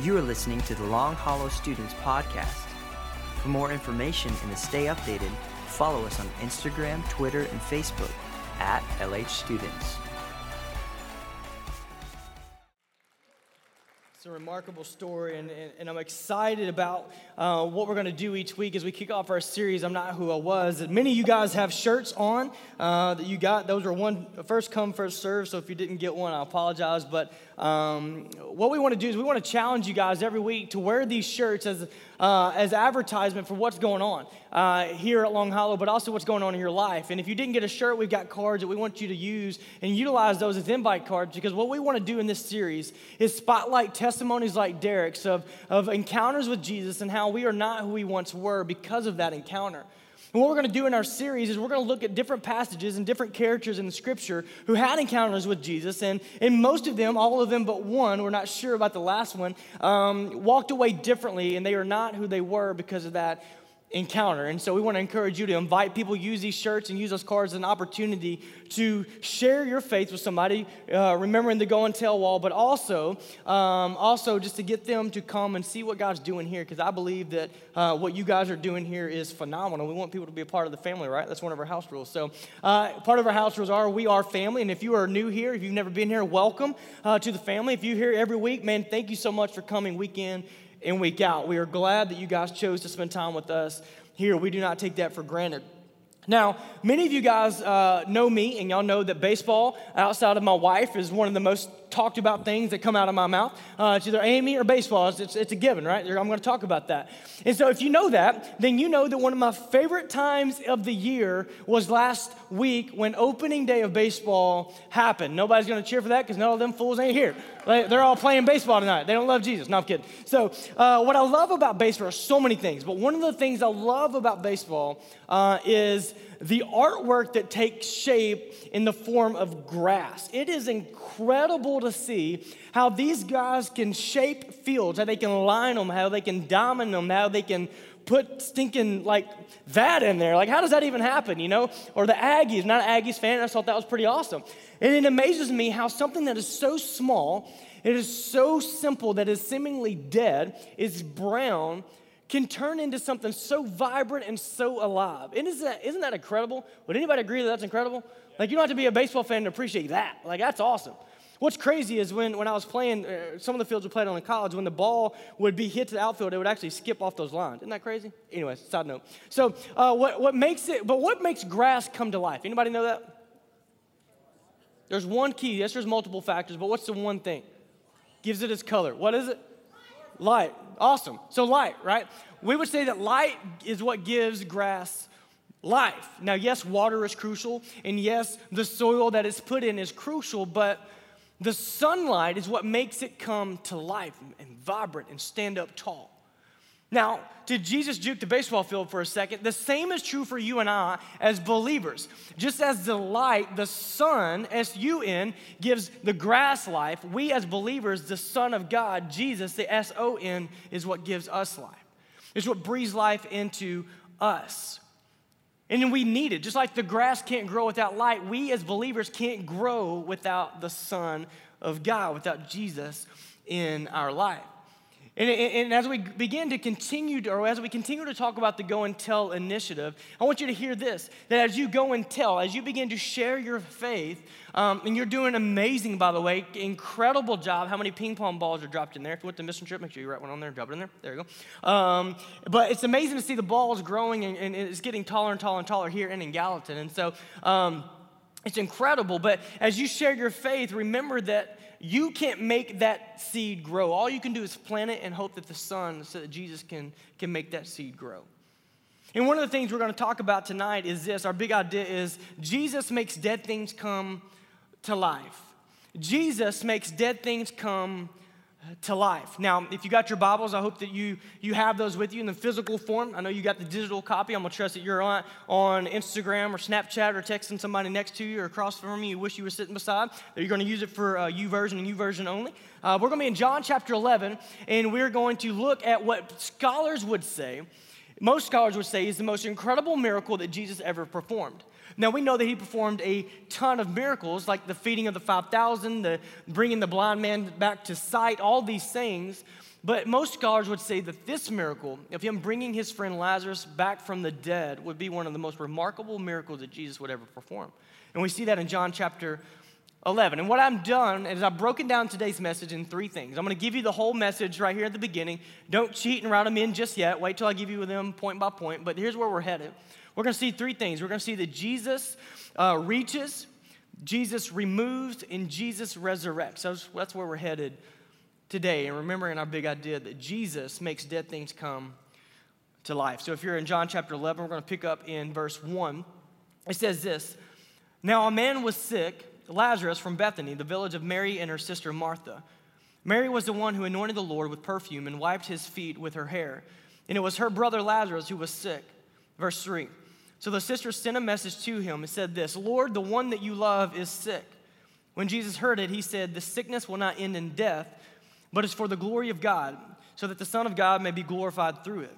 You are listening to the Long Hollow Students Podcast. For more information and to stay updated, follow us on Instagram, Twitter, and Facebook at LH Students. It's a remarkable story, and, and, and I'm excited about uh, what we're going to do each week as we kick off our series. I'm not who I was. Many of you guys have shirts on uh, that you got. Those are one first come, first serve. So if you didn't get one, I apologize. But um, what we want to do is we want to challenge you guys every week to wear these shirts as uh, as advertisement for what's going on uh, here at Long Hollow, but also what's going on in your life. And if you didn't get a shirt, we've got cards that we want you to use and utilize those as invite cards because what we want to do in this series is spotlight testimonies like Derek's of, of encounters with Jesus and how we are not who we once were because of that encounter. And what we're going to do in our series is we're going to look at different passages and different characters in the scripture who had encounters with Jesus. And, and most of them, all of them but one, we're not sure about the last one, um, walked away differently and they are not who they were because of that encounter. And so we want to encourage you to invite people, use these shirts and use those cards as an opportunity to share your faith with somebody, uh, remembering the go and tell wall, but also, um, also just to get them to come and see what God's doing here, because I believe that uh, what you guys are doing here is phenomenal. We want people to be a part of the family, right? That's one of our house rules. So uh, part of our house rules are we are family, and if you are new here, if you've never been here, welcome uh, to the family. If you're here every week, man, thank you so much for coming week in and week out. We are glad that you guys chose to spend time with us here. We do not take that for granted. Now, many of you guys uh, know me, and y'all know that baseball, outside of my wife, is one of the most talked about things that come out of my mouth. Uh, it's either Amy or baseball. It's, it's, it's a given, right? I'm going to talk about that. And so, if you know that, then you know that one of my favorite times of the year was last week when opening day of baseball happened. Nobody's going to cheer for that because none of them fools ain't here. They're all playing baseball tonight. They don't love Jesus. No, I'm kidding. So, uh, what I love about baseball are so many things, but one of the things I love about baseball uh, is the artwork that takes shape in the form of grass. It is incredible to see how these guys can shape fields, how they can line them, how they can dominate them, how they can put stinking like that in there. Like, how does that even happen, you know? Or the Aggies, not an Aggies fan, I thought that was pretty awesome. And it amazes me how something that is so small, it is so simple that is seemingly dead, is brown, can turn into something so vibrant and so alive. Isn't that, isn't that incredible? Would anybody agree that that's incredible? Like, you don't have to be a baseball fan to appreciate that. Like, that's awesome. What's crazy is when, when I was playing, uh, some of the fields we played on in college, when the ball would be hit to the outfield, it would actually skip off those lines. Isn't that crazy? Anyway, side note. So, uh, what, what makes it, but what makes grass come to life? Anybody know that? There's one key. Yes, there's multiple factors, but what's the one thing? Gives it its color. What is it? Light. Awesome. So, light, right? We would say that light is what gives grass life. Now, yes, water is crucial, and yes, the soil that is put in is crucial, but the sunlight is what makes it come to life and vibrant and stand up tall. Now, to Jesus juke the baseball field for a second, the same is true for you and I as believers. Just as the light, the sun, S U N, gives the grass life, we as believers, the Son of God, Jesus, the S O N, is what gives us life. It's what breathes life into us. And we need it. Just like the grass can't grow without light, we as believers can't grow without the Son of God, without Jesus in our life. And, and, as we begin to continue, to, or as we continue to talk about the Go and Tell initiative, I want you to hear this that as you go and tell, as you begin to share your faith, um, and you're doing amazing, by the way, incredible job. How many ping pong balls are dropped in there? If you went to mission trip, make sure you write one on there, drop it in there. There you go. Um, but it's amazing to see the balls growing and, and, it's getting taller and taller and taller here and in Gallatin. And so um, it's incredible. But as you share your faith, remember that you can't make that seed grow. All you can do is plant it and hope that the sun, so that Jesus can, can make that seed grow. And one of the things we're going to talk about tonight is this our big idea is Jesus makes dead things come to life. Jesus makes dead things come to life. Now, if you got your Bibles, I hope that you you have those with you in the physical form. I know you got the digital copy. I'm gonna trust that you're on on Instagram or Snapchat or texting somebody next to you or across from you you wish you were sitting beside. That you're gonna use it for uh, YouVersion and YouVersion only. Uh, we're gonna be in John chapter 11, and we're going to look at what scholars would say. Most scholars would say is the most incredible miracle that Jesus ever performed. Now we know that he performed a ton of miracles, like the feeding of the 5,000, the bringing the blind man back to sight, all these things. But most scholars would say that this miracle, of him bringing his friend Lazarus back from the dead, would be one of the most remarkable miracles that Jesus would ever perform. And we see that in John chapter 11. And what I've done is I've broken down today's message in three things. I'm going to give you the whole message right here at the beginning. Don't cheat and write them in just yet. Wait till I give you them point by point. But here's where we're headed. We're going to see three things. We're going to see that Jesus uh, reaches, Jesus removes, and Jesus resurrects. So that's where we're headed today. And remembering our big idea that Jesus makes dead things come to life. So if you're in John chapter 11, we're going to pick up in verse 1. It says this Now a man was sick, Lazarus from Bethany, the village of Mary and her sister Martha. Mary was the one who anointed the Lord with perfume and wiped his feet with her hair. And it was her brother Lazarus who was sick. Verse 3. So the sisters sent a message to him and said this Lord, the one that you love is sick. When Jesus heard it, he said, The sickness will not end in death, but it's for the glory of God, so that the Son of God may be glorified through it.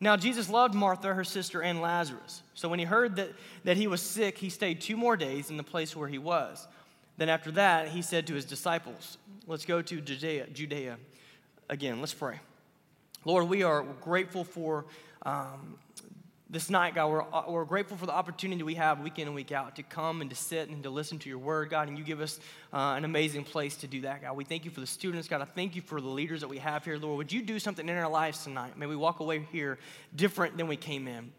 Now, Jesus loved Martha, her sister, and Lazarus. So when he heard that, that he was sick, he stayed two more days in the place where he was. Then after that, he said to his disciples, Let's go to Judea, Judea again. Let's pray. Lord, we are grateful for um, this night, God, we're, uh, we're grateful for the opportunity we have week in and week out to come and to sit and to listen to your word, God, and you give us uh, an amazing place to do that, God. We thank you for the students, God. I thank you for the leaders that we have here, Lord. Would you do something in our lives tonight? May we walk away here different than we came in.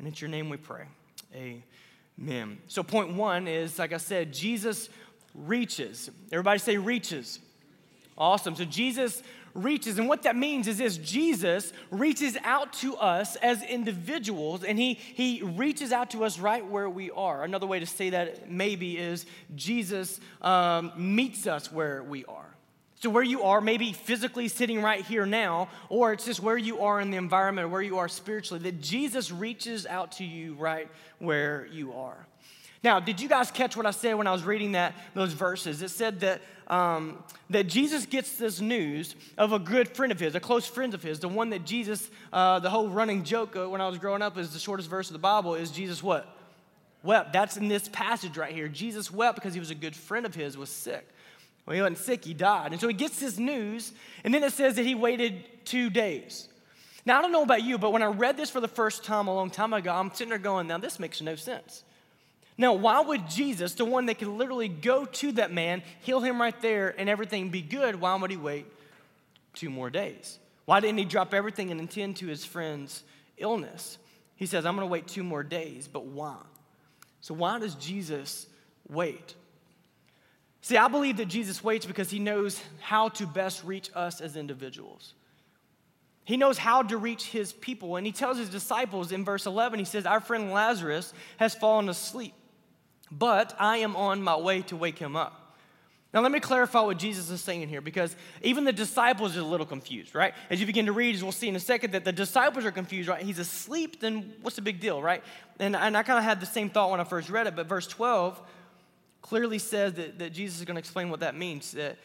And it's your name we pray. Amen. So, point one is, like I said, Jesus reaches. Everybody say reaches. Awesome. So, Jesus reaches. And what that means is this Jesus reaches out to us as individuals, and he, he reaches out to us right where we are. Another way to say that maybe is Jesus um, meets us where we are. So, where you are, maybe physically sitting right here now, or it's just where you are in the environment, or where you are spiritually, that Jesus reaches out to you right where you are. Now, did you guys catch what I said when I was reading that those verses? It said that um, that Jesus gets this news of a good friend of his, a close friend of his, the one that Jesus, uh, the whole running joke when I was growing up is the shortest verse of the Bible is Jesus what? Wept. That's in this passage right here. Jesus wept because he was a good friend of his, was sick. Well, he wasn't sick, he died. And so he gets this news, and then it says that he waited two days. Now, I don't know about you, but when I read this for the first time a long time ago, I'm sitting there going, now this makes no sense. Now, why would Jesus, the one that could literally go to that man, heal him right there, and everything be good, why would he wait two more days? Why didn't he drop everything and attend to his friend's illness? He says, I'm going to wait two more days, but why? So, why does Jesus wait? See, I believe that Jesus waits because he knows how to best reach us as individuals. He knows how to reach his people. And he tells his disciples in verse 11, he says, Our friend Lazarus has fallen asleep but I am on my way to wake him up. Now, let me clarify what Jesus is saying here because even the disciples are a little confused, right? As you begin to read, as we'll see in a second, that the disciples are confused, right? He's asleep, then what's the big deal, right? And, and I kind of had the same thought when I first read it, but verse 12 clearly says that, that Jesus is going to explain what that means. That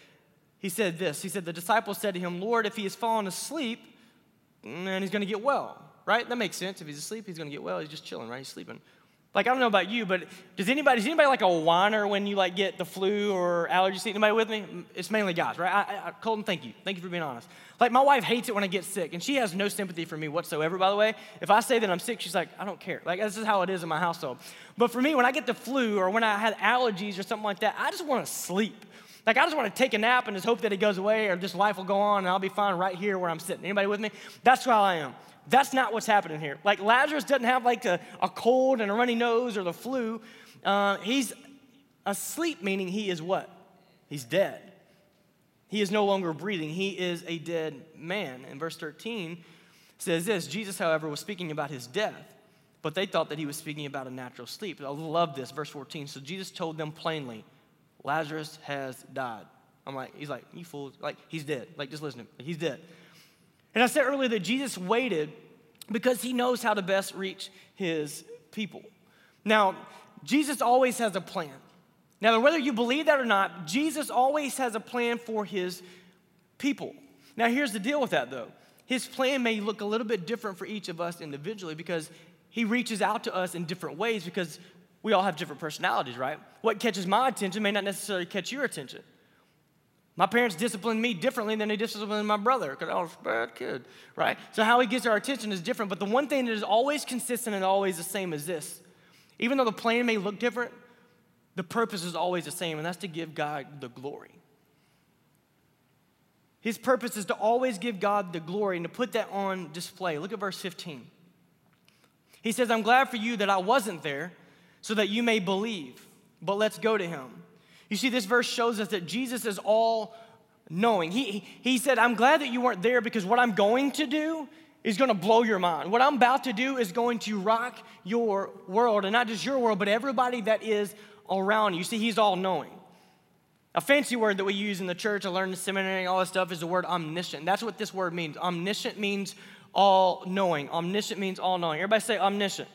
he said this He said, The disciples said to him, Lord, if he has fallen asleep, then he's going to get well, right? That makes sense. If he's asleep, he's going to get well. He's just chilling, right? He's sleeping. Like, I don't know about you, but does anybody, is anybody like a whiner when you like get the flu or allergies? Anybody with me? It's mainly guys, right? I, I, Colton, thank you. Thank you for being honest. Like, my wife hates it when I get sick, and she has no sympathy for me whatsoever, by the way. If I say that I'm sick, she's like, I don't care. Like, this is how it is in my household. But for me, when I get the flu or when I had allergies or something like that, I just want to sleep. Like, I just want to take a nap and just hope that it goes away or just life will go on and I'll be fine right here where I'm sitting. Anybody with me? That's how I am. That's not what's happening here. Like Lazarus doesn't have like a, a cold and a runny nose or the flu. Uh, he's asleep, meaning he is what? He's dead. He is no longer breathing. He is a dead man. And verse 13 says this Jesus, however, was speaking about his death, but they thought that he was speaking about a natural sleep. I love this, verse 14. So Jesus told them plainly, Lazarus has died. I'm like, he's like, you fools. Like, he's dead. Like, just listen to him. He's dead. And I said earlier that Jesus waited because he knows how to best reach his people. Now, Jesus always has a plan. Now, whether you believe that or not, Jesus always has a plan for his people. Now, here's the deal with that though. His plan may look a little bit different for each of us individually because he reaches out to us in different ways because we all have different personalities, right? What catches my attention may not necessarily catch your attention. My parents disciplined me differently than they disciplined my brother because I was a bad kid, right? So, how he gets our attention is different. But the one thing that is always consistent and always the same is this even though the plan may look different, the purpose is always the same, and that's to give God the glory. His purpose is to always give God the glory and to put that on display. Look at verse 15. He says, I'm glad for you that I wasn't there so that you may believe, but let's go to him. You see, this verse shows us that Jesus is all knowing. He, he said, I'm glad that you weren't there because what I'm going to do is going to blow your mind. What I'm about to do is going to rock your world, and not just your world, but everybody that is around you. See, he's all knowing. A fancy word that we use in the church, I learned in seminary, all this stuff, is the word omniscient. That's what this word means. Omniscient means all knowing. Omniscient means all knowing. Everybody say omniscient.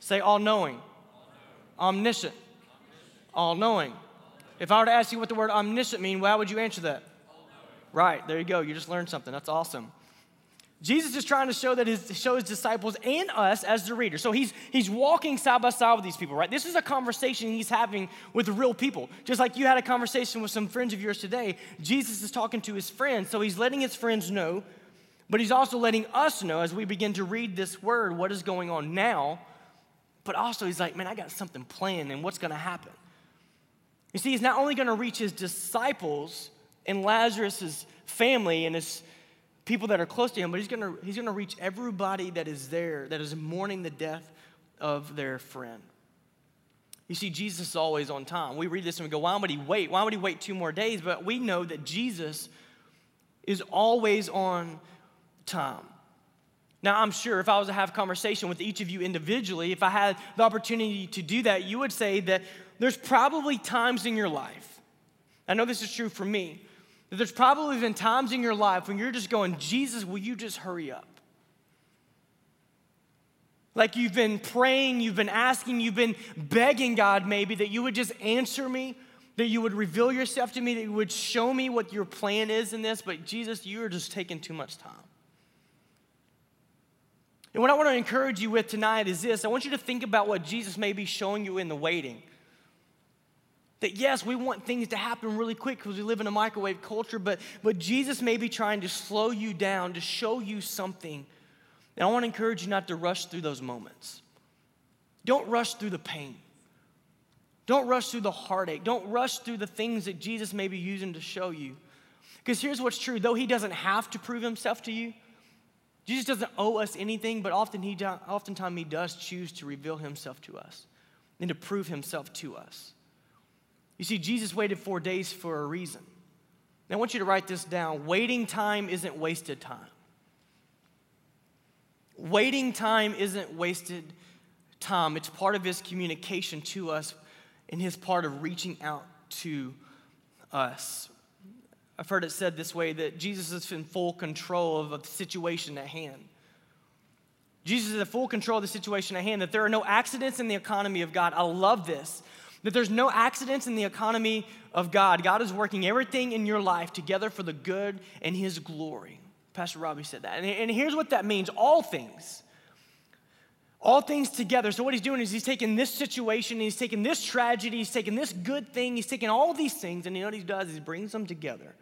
Say all knowing. Omniscient. All knowing. If I were to ask you what the word omniscient means, how would you answer that? Right, there you go. You just learned something. That's awesome. Jesus is trying to show that his show his disciples and us as the reader. So he's he's walking side by side with these people, right? This is a conversation he's having with real people. Just like you had a conversation with some friends of yours today, Jesus is talking to his friends. So he's letting his friends know, but he's also letting us know as we begin to read this word what is going on now. But also he's like, "Man, I got something planned and what's going to happen?" You see, he's not only going to reach his disciples and Lazarus's family and his people that are close to him, but he's gonna, he's gonna reach everybody that is there that is mourning the death of their friend. You see, Jesus is always on time. We read this and we go, why would he wait? Why would he wait two more days? But we know that Jesus is always on time. Now, I'm sure if I was to have a conversation with each of you individually, if I had the opportunity to do that, you would say that there's probably times in your life. I know this is true for me that there's probably been times in your life when you're just going, Jesus, will you just hurry up? Like you've been praying, you've been asking, you've been begging God maybe that you would just answer me, that you would reveal yourself to me, that you would show me what your plan is in this, but Jesus, you are just taking too much time. And what I want to encourage you with tonight is this I want you to think about what Jesus may be showing you in the waiting. That yes, we want things to happen really quick because we live in a microwave culture, but, but Jesus may be trying to slow you down, to show you something. And I want to encourage you not to rush through those moments. Don't rush through the pain. Don't rush through the heartache. Don't rush through the things that Jesus may be using to show you. Because here's what's true though he doesn't have to prove himself to you, Jesus doesn't owe us anything, but often he, oftentimes he does choose to reveal himself to us and to prove himself to us. You see, Jesus waited four days for a reason. Now, I want you to write this down. Waiting time isn't wasted time. Waiting time isn't wasted time. It's part of his communication to us and his part of reaching out to us. I've heard it said this way that Jesus is in full control of the situation at hand. Jesus is in full control of the situation at hand, that there are no accidents in the economy of God. I love this that there's no accidents in the economy of God. God is working everything in your life together for the good and His glory. Pastor Robbie said that. And, and here's what that means all things. All things together. So, what he's doing is he's taking this situation, he's taking this tragedy, he's taking this good thing, he's taking all these things, and you know what he does? He brings them together.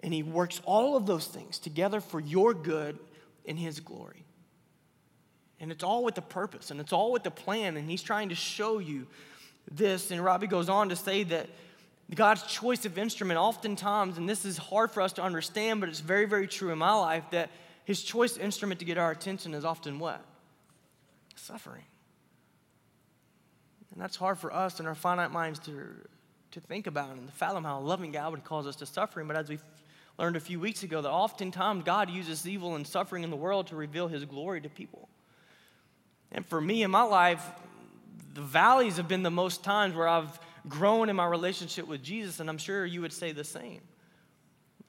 And he works all of those things together for your good and his glory. And it's all with the purpose and it's all with the plan. And he's trying to show you this. And Robbie goes on to say that God's choice of instrument, oftentimes, and this is hard for us to understand, but it's very, very true in my life, that his choice instrument to get our attention is often what? Suffering. And that's hard for us in our finite minds to, to think about and to fathom how loving God would cause us to suffering. But as we learned a few weeks ago, that oftentimes God uses evil and suffering in the world to reveal his glory to people. And for me in my life, the valleys have been the most times where I've grown in my relationship with Jesus, and I'm sure you would say the same.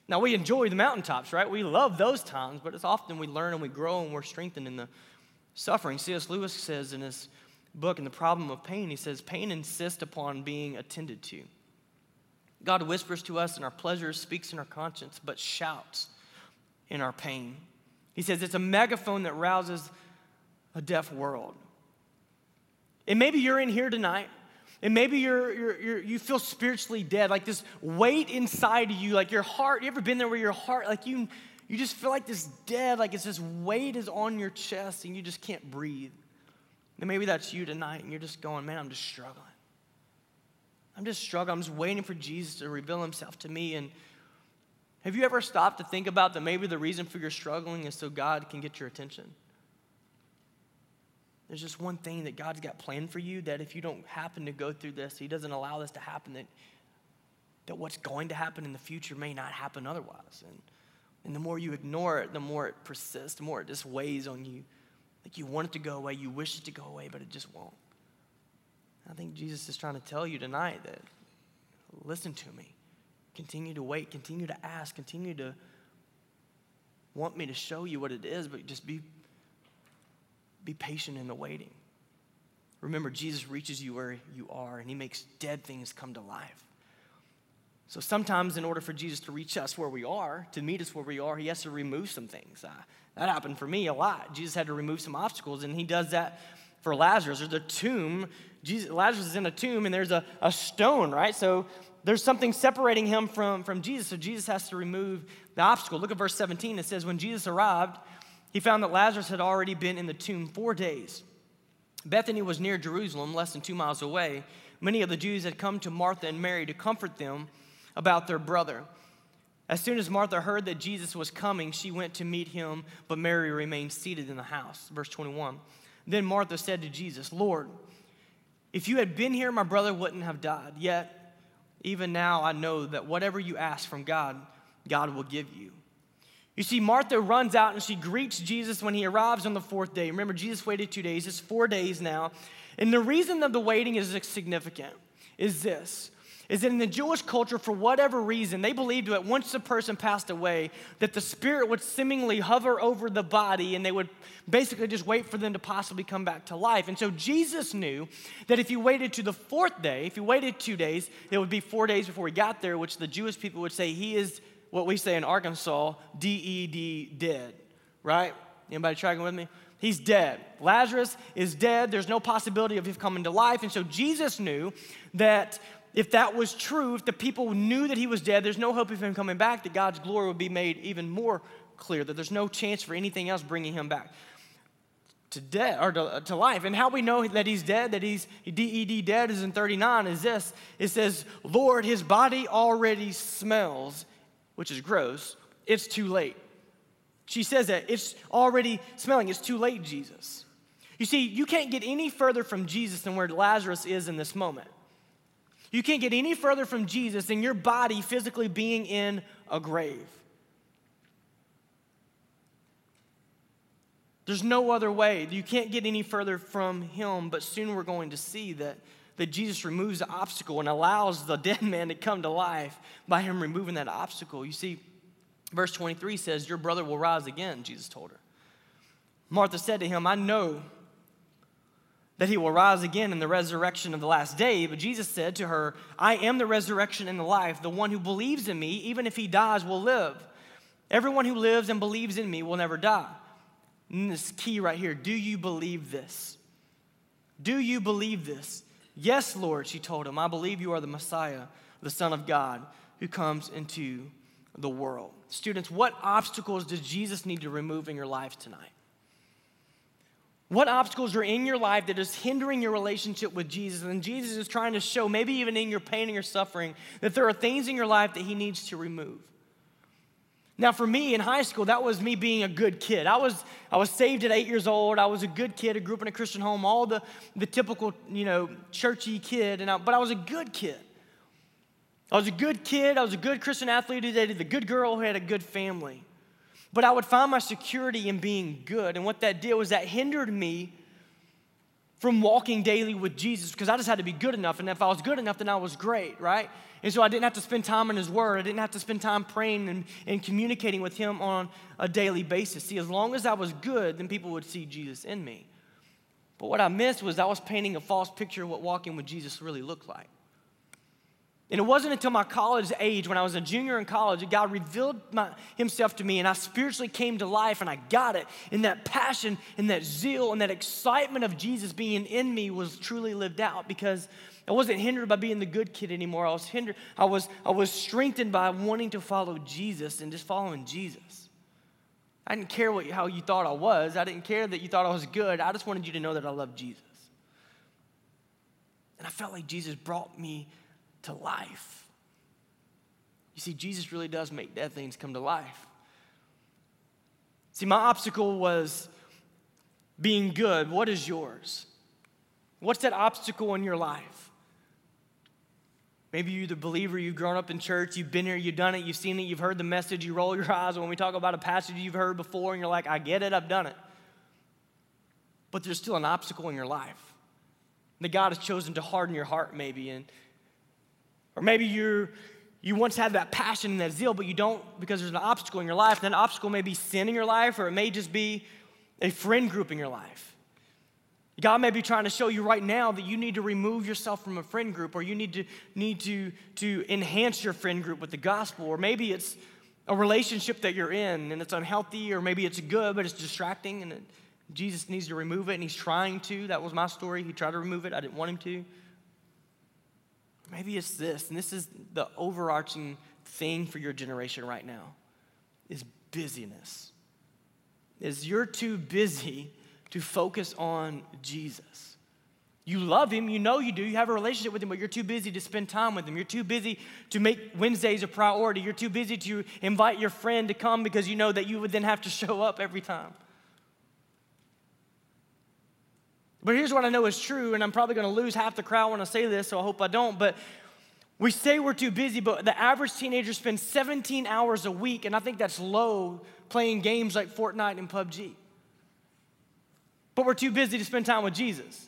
Now, we enjoy the mountaintops, right? We love those times, but it's often we learn and we grow and we're strengthened in the suffering. C.S. Lewis says in his book, In the Problem of Pain, he says, Pain insists upon being attended to. God whispers to us in our pleasures, speaks in our conscience, but shouts in our pain. He says it's a megaphone that rouses a deaf world. And maybe you're in here tonight And maybe you're, you're, you're, you feel spiritually dead, like this weight inside of you, like your heart. You ever been there where your heart, like you, you just feel like this dead, like it's this weight is on your chest and you just can't breathe. And maybe that's you tonight and you're just going, man, I'm just struggling. I'm just struggling. I'm just waiting for Jesus to reveal himself to me. And have you ever stopped to think about that maybe the reason for your struggling is so God can get your attention? There's just one thing that God's got planned for you that if you don't happen to go through this, He doesn't allow this to happen, that, that what's going to happen in the future may not happen otherwise. And, and the more you ignore it, the more it persists, the more it just weighs on you. Like you want it to go away, you wish it to go away, but it just won't. I think Jesus is trying to tell you tonight that listen to me. Continue to wait, continue to ask, continue to want me to show you what it is, but just be be patient in the waiting. Remember, Jesus reaches you where you are and he makes dead things come to life. So sometimes, in order for Jesus to reach us where we are, to meet us where we are, he has to remove some things. Uh, that happened for me a lot. Jesus had to remove some obstacles, and he does that for Lazarus. There's a tomb. Jesus, Lazarus is in a tomb, and there's a, a stone, right? So there's something separating him from, from Jesus. So Jesus has to remove the obstacle. Look at verse 17. It says, When Jesus arrived, he found that Lazarus had already been in the tomb four days. Bethany was near Jerusalem, less than two miles away. Many of the Jews had come to Martha and Mary to comfort them about their brother. As soon as Martha heard that Jesus was coming, she went to meet him, but Mary remained seated in the house. Verse 21. Then Martha said to Jesus, Lord, if you had been here, my brother wouldn't have died. Yet, even now, I know that whatever you ask from God, God will give you. You see, Martha runs out and she greets Jesus when he arrives on the fourth day. Remember, Jesus waited two days, it's four days now. And the reason of the waiting is significant is this is that in the Jewish culture, for whatever reason, they believed that once a person passed away, that the spirit would seemingly hover over the body and they would basically just wait for them to possibly come back to life. And so Jesus knew that if you waited to the fourth day, if you waited two days, it would be four days before he got there, which the Jewish people would say he is what we say in Arkansas, D-E-D, dead, right? Anybody tracking with me? He's dead. Lazarus is dead. There's no possibility of him coming to life. And so Jesus knew that if that was true, if the people knew that he was dead, there's no hope of him coming back, that God's glory would be made even more clear, that there's no chance for anything else bringing him back to death or to, to, life. And how we know that he's dead, that he's DED dead is in 39 is this. It says, Lord, his body already smells which is gross, it's too late. She says that it's already smelling, it's too late, Jesus. You see, you can't get any further from Jesus than where Lazarus is in this moment. You can't get any further from Jesus than your body physically being in a grave. There's no other way. You can't get any further from him, but soon we're going to see that that Jesus removes the obstacle and allows the dead man to come to life by him removing that obstacle. You see, verse 23 says, Your brother will rise again, Jesus told her. Martha said to him, I know that he will rise again in the resurrection of the last day. But Jesus said to her, I am the resurrection and the life. The one who believes in me, even if he dies, will live. Everyone who lives and believes in me will never die. And this key right here do you believe this? Do you believe this? Yes, Lord, she told him, I believe you are the Messiah, the Son of God, who comes into the world. Students, what obstacles does Jesus need to remove in your life tonight? What obstacles are in your life that is hindering your relationship with Jesus? And Jesus is trying to show, maybe even in your pain and your suffering, that there are things in your life that He needs to remove. Now, for me in high school, that was me being a good kid. I was, I was saved at eight years old. I was a good kid. I grew up in a Christian home, all the, the typical, you know, churchy kid. And I, but I was a good kid. I was a good kid. I was a good Christian athlete who dated the good girl who had a good family. But I would find my security in being good. And what that did was that hindered me from walking daily with Jesus because I just had to be good enough. And if I was good enough, then I was great, right? And so I didn't have to spend time in His Word. I didn't have to spend time praying and, and communicating with Him on a daily basis. See, as long as I was good, then people would see Jesus in me. But what I missed was I was painting a false picture of what walking with Jesus really looked like. And it wasn't until my college age, when I was a junior in college, that God revealed my, Himself to me, and I spiritually came to life, and I got it. And that passion, and that zeal, and that excitement of Jesus being in me was truly lived out because I wasn't hindered by being the good kid anymore. I was hindered, I was, I was strengthened by wanting to follow Jesus and just following Jesus. I didn't care what, how you thought I was. I didn't care that you thought I was good. I just wanted you to know that I love Jesus. And I felt like Jesus brought me to life. You see, Jesus really does make dead things come to life. See, my obstacle was being good. What is yours? What's that obstacle in your life? Maybe you're the believer, you've grown up in church, you've been here, you've done it, you've seen it, you've heard the message, you roll your eyes when we talk about a passage you've heard before, and you're like, I get it, I've done it. But there's still an obstacle in your life that God has chosen to harden your heart, maybe. And, or maybe you're, you once had that passion and that zeal, but you don't because there's an obstacle in your life. And that obstacle may be sin in your life, or it may just be a friend group in your life. God may be trying to show you right now that you need to remove yourself from a friend group, or you need to need to, to enhance your friend group with the gospel, or maybe it's a relationship that you're in and it's unhealthy, or maybe it's good but it's distracting and it, Jesus needs to remove it, and he's trying to. That was my story. He tried to remove it. I didn't want him to. Maybe it's this, and this is the overarching thing for your generation right now is busyness. Is you're too busy to focus on Jesus. You love him, you know you do, you have a relationship with him, but you're too busy to spend time with him. You're too busy to make Wednesdays a priority. You're too busy to invite your friend to come because you know that you would then have to show up every time. But here's what I know is true, and I'm probably going to lose half the crowd when I say this, so I hope I don't. But we say we're too busy, but the average teenager spends 17 hours a week, and I think that's low playing games like Fortnite and PUBG. But we're too busy to spend time with Jesus.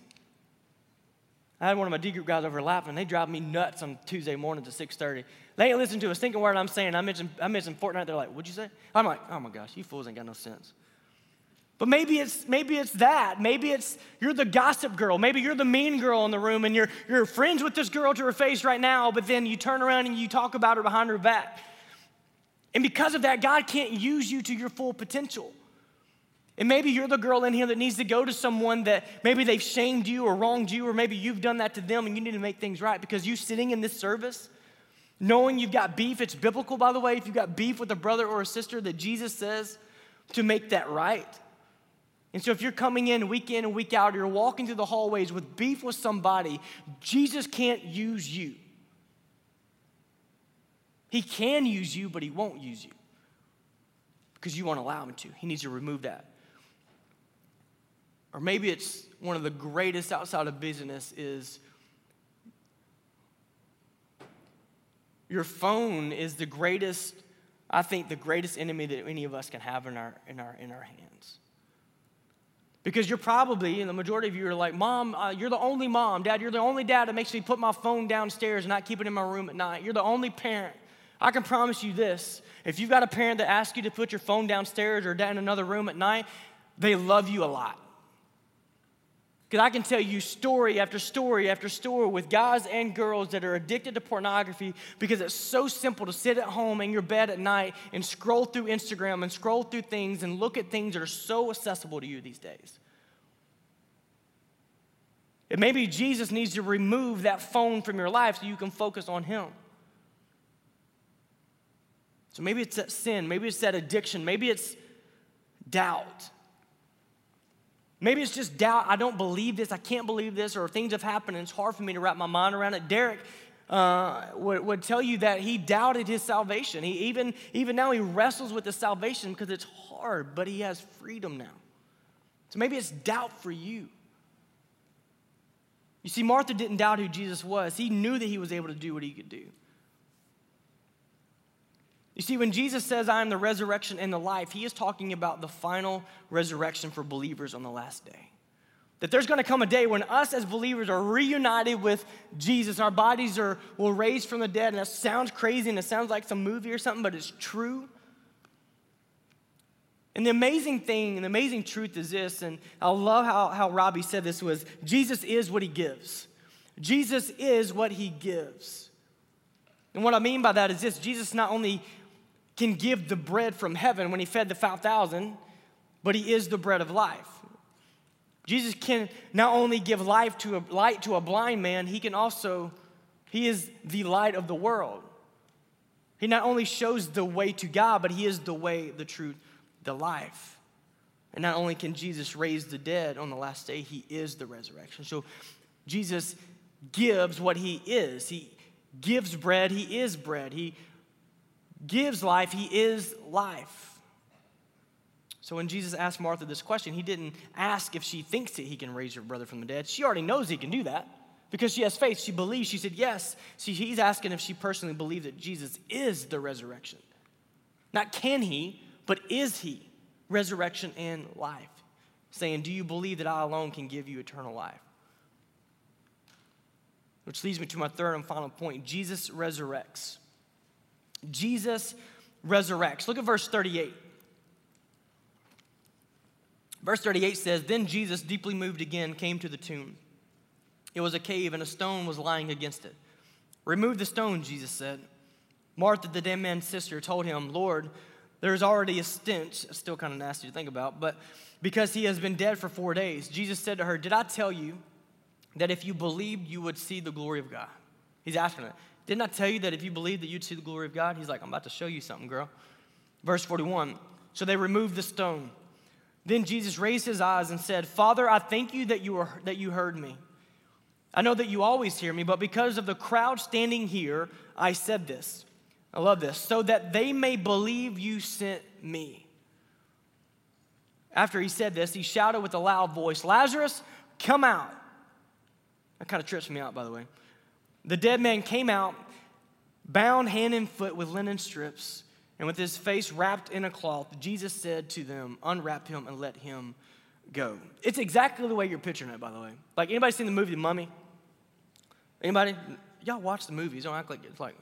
I had one of my D group guys over laughing. They drive me nuts on Tuesday mornings at 6:30. They ain't listening to a stinking word I'm saying. I mentioned, I mentioned Fortnite. They're like, "What'd you say?" I'm like, "Oh my gosh, you fools ain't got no sense." But maybe it's maybe it's that. Maybe it's you're the gossip girl. Maybe you're the mean girl in the room and you're you're friends with this girl to her face right now, but then you turn around and you talk about her behind her back. And because of that, God can't use you to your full potential. And maybe you're the girl in here that needs to go to someone that maybe they've shamed you or wronged you, or maybe you've done that to them and you need to make things right because you sitting in this service, knowing you've got beef, it's biblical, by the way, if you've got beef with a brother or a sister that Jesus says to make that right. And so, if you're coming in week in and week out, you're walking through the hallways with beef with somebody, Jesus can't use you. He can use you, but he won't use you because you won't allow him to. He needs to remove that. Or maybe it's one of the greatest outside of business is your phone is the greatest, I think, the greatest enemy that any of us can have in our, in our, in our hands. Because you're probably, and the majority of you are like, Mom, uh, you're the only mom. Dad, you're the only dad that makes me put my phone downstairs and not keep it in my room at night. You're the only parent. I can promise you this if you've got a parent that asks you to put your phone downstairs or down in another room at night, they love you a lot. Because I can tell you story after story after story with guys and girls that are addicted to pornography because it's so simple to sit at home in your bed at night and scroll through Instagram and scroll through things and look at things that are so accessible to you these days. And maybe Jesus needs to remove that phone from your life so you can focus on Him. So maybe it's that sin, maybe it's that addiction, maybe it's doubt. Maybe it's just doubt. I don't believe this. I can't believe this, or things have happened and it's hard for me to wrap my mind around it. Derek uh, would, would tell you that he doubted his salvation. He even, even now he wrestles with the salvation because it's hard, but he has freedom now. So maybe it's doubt for you. You see, Martha didn't doubt who Jesus was. He knew that he was able to do what he could do. You see, when Jesus says, I am the resurrection and the life, he is talking about the final resurrection for believers on the last day. That there's going to come a day when us as believers are reunited with Jesus. Our bodies are will raise from the dead. And that sounds crazy and it sounds like some movie or something, but it's true. And the amazing thing and the amazing truth is this, and I love how, how Robbie said this was Jesus is what he gives. Jesus is what he gives. And what I mean by that is this Jesus not only can give the bread from heaven when he fed the 5,000, but he is the bread of life. Jesus can not only give life to a light to a blind man, he can also, he is the light of the world. He not only shows the way to God, but he is the way, the truth, the life. And not only can Jesus raise the dead on the last day, he is the resurrection. So Jesus gives what he is. He gives bread, he is bread. He gives life, he is life. So when Jesus asked Martha this question, he didn't ask if she thinks that he can raise her brother from the dead. She already knows he can do that because she has faith. She believes. She said yes. See, he's asking if she personally believes that Jesus is the resurrection. Not can he, but is he resurrection and life? Saying, do you believe that I alone can give you eternal life? Which leads me to my third and final point Jesus resurrects. Jesus resurrects. Look at verse 38. Verse 38 says, Then Jesus, deeply moved again, came to the tomb. It was a cave, and a stone was lying against it. Remove the stone, Jesus said. Martha, the dead man's sister, told him, Lord, there's already a stench. It's still kind of nasty to think about, but because he has been dead for four days. Jesus said to her, Did I tell you that if you believed, you would see the glory of God? He's asking her, Didn't I tell you that if you believed that you'd see the glory of God? He's like, I'm about to show you something, girl. Verse 41 So they removed the stone. Then Jesus raised his eyes and said, Father, I thank you that you, were, that you heard me. I know that you always hear me, but because of the crowd standing here, I said this. I love this. So that they may believe you sent me. After he said this, he shouted with a loud voice, Lazarus, come out. That kind of trips me out, by the way. The dead man came out, bound hand and foot with linen strips and with his face wrapped in a cloth, Jesus said to them, Unwrap him and let him go. It's exactly the way you're picturing it, by the way. Like, anybody seen the movie The Mummy? Anybody? Y'all watch the movies. Don't act like it's like,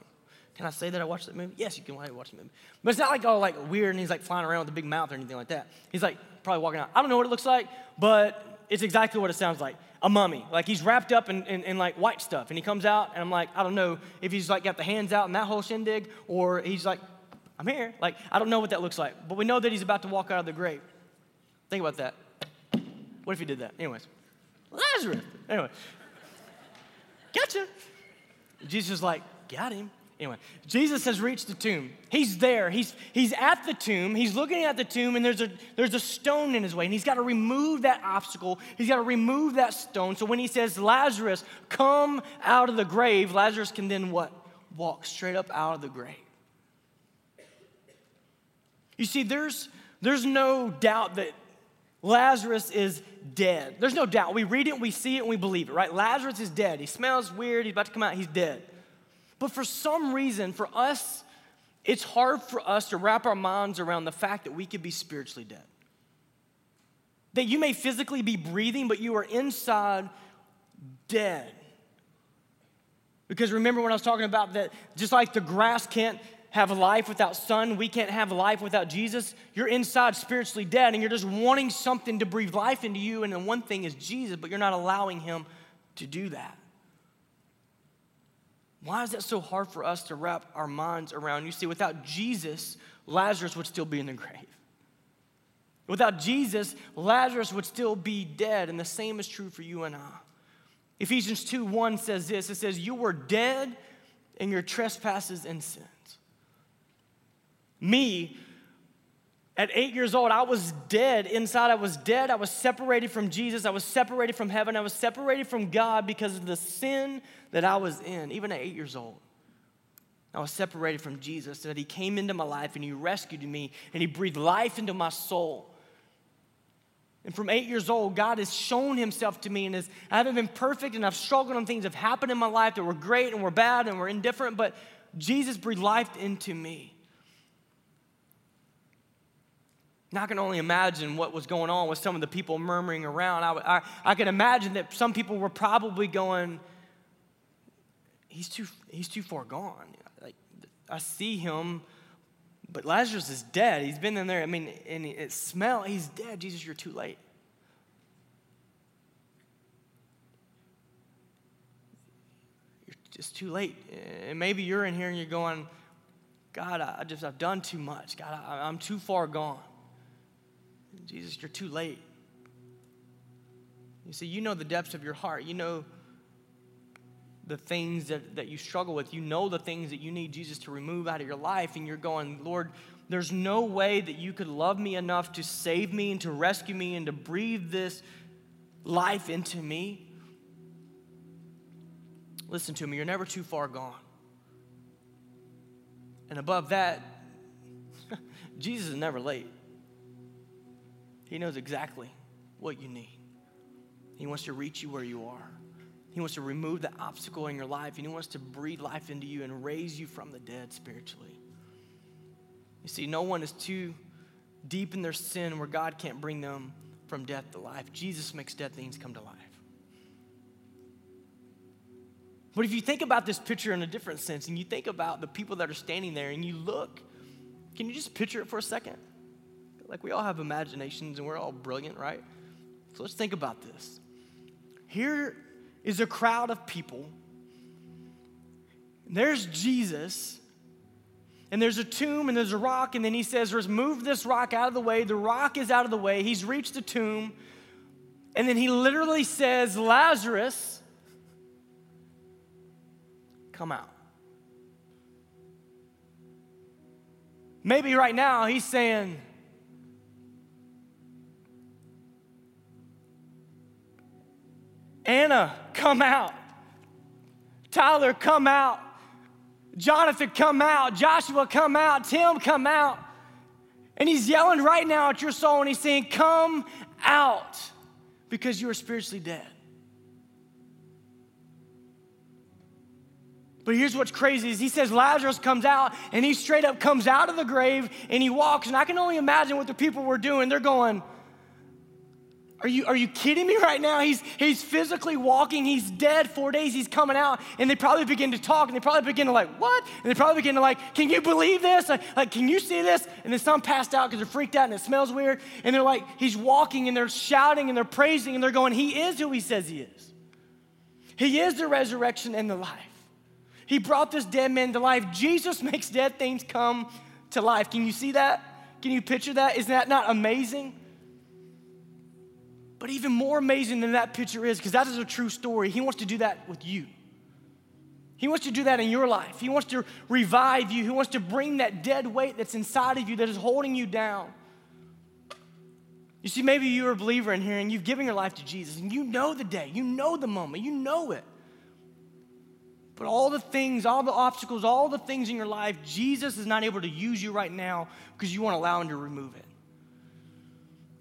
can I say that I watched that movie? Yes, you can watch the movie. But it's not like all like weird and he's like flying around with a big mouth or anything like that. He's like probably walking out. I don't know what it looks like, but it's exactly what it sounds like. A mummy. Like he's wrapped up in, in, in, like white stuff. And he comes out and I'm like, I don't know if he's like got the hands out and that whole shindig or he's like I'm here. Like, I don't know what that looks like, but we know that he's about to walk out of the grave. Think about that. What if he did that? Anyways, Lazarus. Anyway, gotcha. Jesus is like, got him. Anyway, Jesus has reached the tomb. He's there. He's, he's at the tomb. He's looking at the tomb, and there's a, there's a stone in his way, and he's got to remove that obstacle. He's got to remove that stone. So when he says, Lazarus, come out of the grave, Lazarus can then what? Walk straight up out of the grave. You see, there's, there's no doubt that Lazarus is dead. There's no doubt. We read it, we see it, and we believe it, right? Lazarus is dead. He smells weird. He's about to come out. He's dead. But for some reason, for us, it's hard for us to wrap our minds around the fact that we could be spiritually dead. That you may physically be breathing, but you are inside dead. Because remember when I was talking about that, just like the grass can't have life without sun. We can't have life without Jesus. You're inside spiritually dead and you're just wanting something to breathe life into you. And the one thing is Jesus, but you're not allowing Him to do that. Why is that so hard for us to wrap our minds around? You see, without Jesus, Lazarus would still be in the grave. Without Jesus, Lazarus would still be dead. And the same is true for you and I. Ephesians 2 1 says this it says, You were dead in your trespasses and sins. Me, at eight years old, I was dead inside. I was dead. I was separated from Jesus. I was separated from heaven. I was separated from God because of the sin that I was in, even at eight years old. I was separated from Jesus, so that He came into my life and He rescued me and He breathed life into my soul. And from eight years old, God has shown Himself to me, and as I haven't been perfect, and I've struggled, and things have happened in my life that were great and were bad and were indifferent, but Jesus breathed life into me. I can only imagine what was going on with some of the people murmuring around. I, I, I can imagine that some people were probably going, he's too, he's too far gone. Like, I see him, but Lazarus is dead. He's been in there. I mean, and it smell. He's dead. Jesus, you're too late. You're just too late. And maybe you're in here and you're going, God, I just, I've done too much. God, I, I'm too far gone. Jesus, you're too late. You see, you know the depths of your heart. You know the things that, that you struggle with. You know the things that you need Jesus to remove out of your life, and you're going, Lord, there's no way that you could love me enough to save me and to rescue me and to breathe this life into me. Listen to me, you're never too far gone. And above that, Jesus is never late. He knows exactly what you need. He wants to reach you where you are. He wants to remove the obstacle in your life, and He wants to breathe life into you and raise you from the dead spiritually. You see, no one is too deep in their sin where God can't bring them from death to life. Jesus makes dead things come to life. But if you think about this picture in a different sense and you think about the people that are standing there and you look, can you just picture it for a second? Like we all have imaginations and we're all brilliant, right? So let's think about this. Here is a crowd of people. There's Jesus and there's a tomb and there's a rock, and then he says, Remove this rock out of the way. The rock is out of the way. He's reached the tomb. And then he literally says, Lazarus, come out. Maybe right now he's saying, Anna, come out. Tyler, come out. Jonathan, come out. Joshua, come out. Tim, come out. And he's yelling right now at your soul and he's saying, Come out because you are spiritually dead. But here's what's crazy is he says Lazarus comes out and he straight up comes out of the grave and he walks. And I can only imagine what the people were doing. They're going, are you, are you kidding me right now? He's, he's physically walking. He's dead four days. He's coming out. And they probably begin to talk and they probably begin to like, what? And they probably begin to like, can you believe this? Like, can you see this? And then some passed out because they're freaked out and it smells weird. And they're like, he's walking and they're shouting and they're praising and they're going, he is who he says he is. He is the resurrection and the life. He brought this dead man to life. Jesus makes dead things come to life. Can you see that? Can you picture that? Isn't that not amazing? But even more amazing than that picture is, because that is a true story, he wants to do that with you. He wants to do that in your life. He wants to revive you. He wants to bring that dead weight that's inside of you that is holding you down. You see, maybe you're a believer in here and you've given your life to Jesus and you know the day, you know the moment, you know it. But all the things, all the obstacles, all the things in your life, Jesus is not able to use you right now because you won't allow Him to remove it.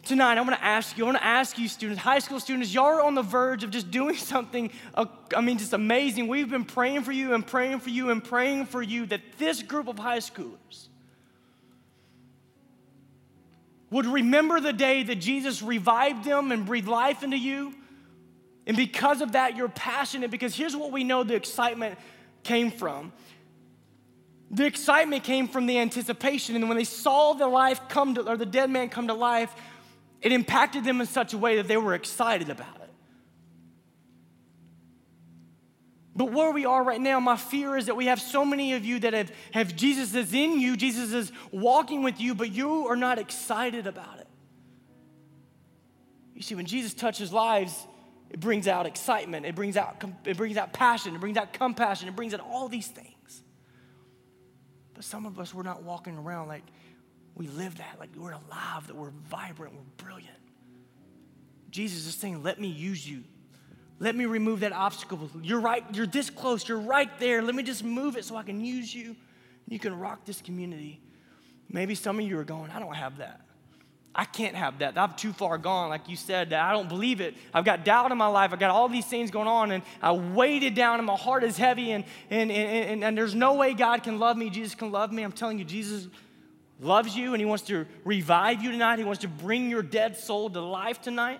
Tonight, I want to ask you, I want to ask you, students, high school students, y'all are on the verge of just doing something, uh, I mean, just amazing. We've been praying for you and praying for you and praying for you that this group of high schoolers would remember the day that Jesus revived them and breathed life into you. And because of that, you're passionate because here's what we know the excitement came from. The excitement came from the anticipation. And when they saw the life come to, or the dead man come to life, it impacted them in such a way that they were excited about it. But where we are right now, my fear is that we have so many of you that have, have Jesus is in you, Jesus is walking with you, but you are not excited about it. You see, when Jesus touches lives, it brings out excitement, it brings out, it brings out passion, it brings out compassion, it brings out all these things. But some of us, we're not walking around like, we live that, like we're alive, that we're vibrant, we're brilliant. Jesus is saying, Let me use you. Let me remove that obstacle. You're right, you're this close, you're right there. Let me just move it so I can use you. You can rock this community. Maybe some of you are going, I don't have that. I can't have that. I'm too far gone, like you said, that I don't believe it. I've got doubt in my life. I've got all these things going on, and I weighted down, and my heart is heavy, and, and, and, and, and there's no way God can love me. Jesus can love me. I'm telling you, Jesus loves you and He wants to revive you tonight. He wants to bring your dead soul to life tonight.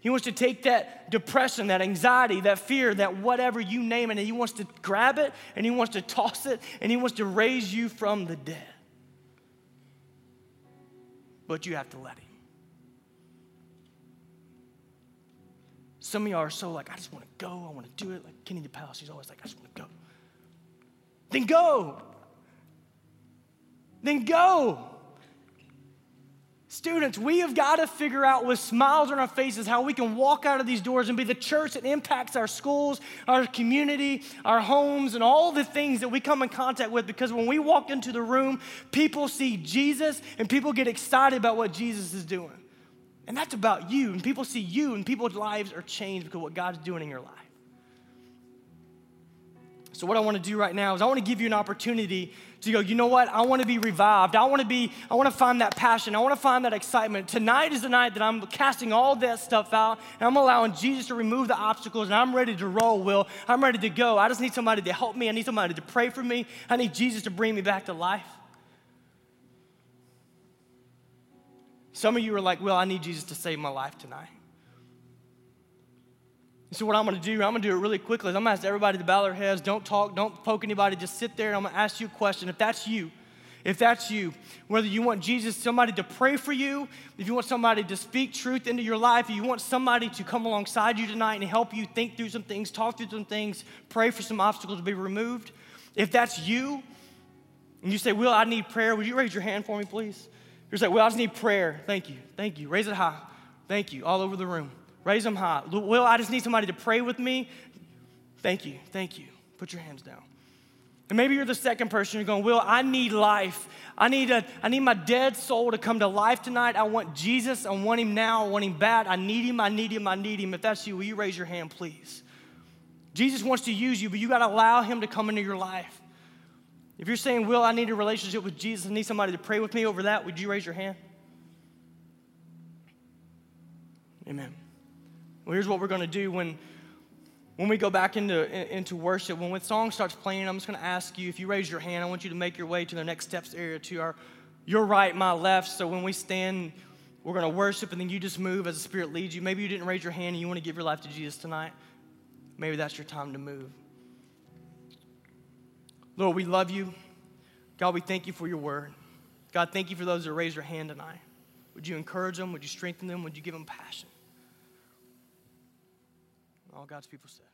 He wants to take that depression, that anxiety, that fear, that whatever you name it, and He wants to grab it and He wants to toss it and He wants to raise you from the dead. But you have to let Him. Some of y'all are so like, I just want to go, I want to do it. Like Kenny DePalace, he's always like, I just want to go. Then go then go. Students, we have got to figure out with smiles on our faces how we can walk out of these doors and be the church that impacts our schools, our community, our homes, and all the things that we come in contact with. Because when we walk into the room, people see Jesus and people get excited about what Jesus is doing. And that's about you. And people see you, and people's lives are changed because of what God's doing in your life. So, what I want to do right now is I want to give you an opportunity to go, you know what? I want to be revived. I want to be, I want to find that passion. I want to find that excitement. Tonight is the night that I'm casting all that stuff out and I'm allowing Jesus to remove the obstacles and I'm ready to roll, Wil. I'm ready to go. I just need somebody to help me. I need somebody to pray for me. I need Jesus to bring me back to life. Some of you are like, Wil, I need Jesus to save my life tonight. So what I'm going to do, I'm going to do it really quickly. I'm going to ask everybody to bow their heads. Don't talk. Don't poke anybody. Just sit there, and I'm going to ask you a question. If that's you, if that's you, whether you want Jesus, somebody to pray for you, if you want somebody to speak truth into your life, if you want somebody to come alongside you tonight and help you think through some things, talk through some things, pray for some obstacles to be removed, if that's you, and you say, Wil, I need prayer, would you raise your hand for me, please? You're saying, Wil, I just need prayer. Thank you. Thank you. Raise it high. Thank you. All over the room. Raise them high. Wil, I just need somebody to pray with me. Thank you. Thank you. Put your hands down. And maybe you're the second person. You're going, Wil, I need life. I need, a, I need my dead soul to come to life tonight. I want Jesus. I want him now. I want him bad. I need him. I need him. I need him. If that's you, will you raise your hand, please? Jesus wants to use you, but you got to allow him to come into your life. If you're saying, Wil, I need a relationship with Jesus, I need somebody to pray with me over that, would you raise your hand? Amen. Well, here's what we're going to do when, when we go back into, into worship. When the song starts playing, I'm just going to ask you if you raise your hand, I want you to make your way to the next steps area to our your right, my left. So when we stand, we're going to worship, and then you just move as the Spirit leads you. Maybe you didn't raise your hand and you want to give your life to Jesus tonight. Maybe that's your time to move. Lord, we love you. God, we thank you for your word. God, thank you for those that raised their hand tonight. Would you encourage them? Would you strengthen them? Would you give them passion? All God's people said.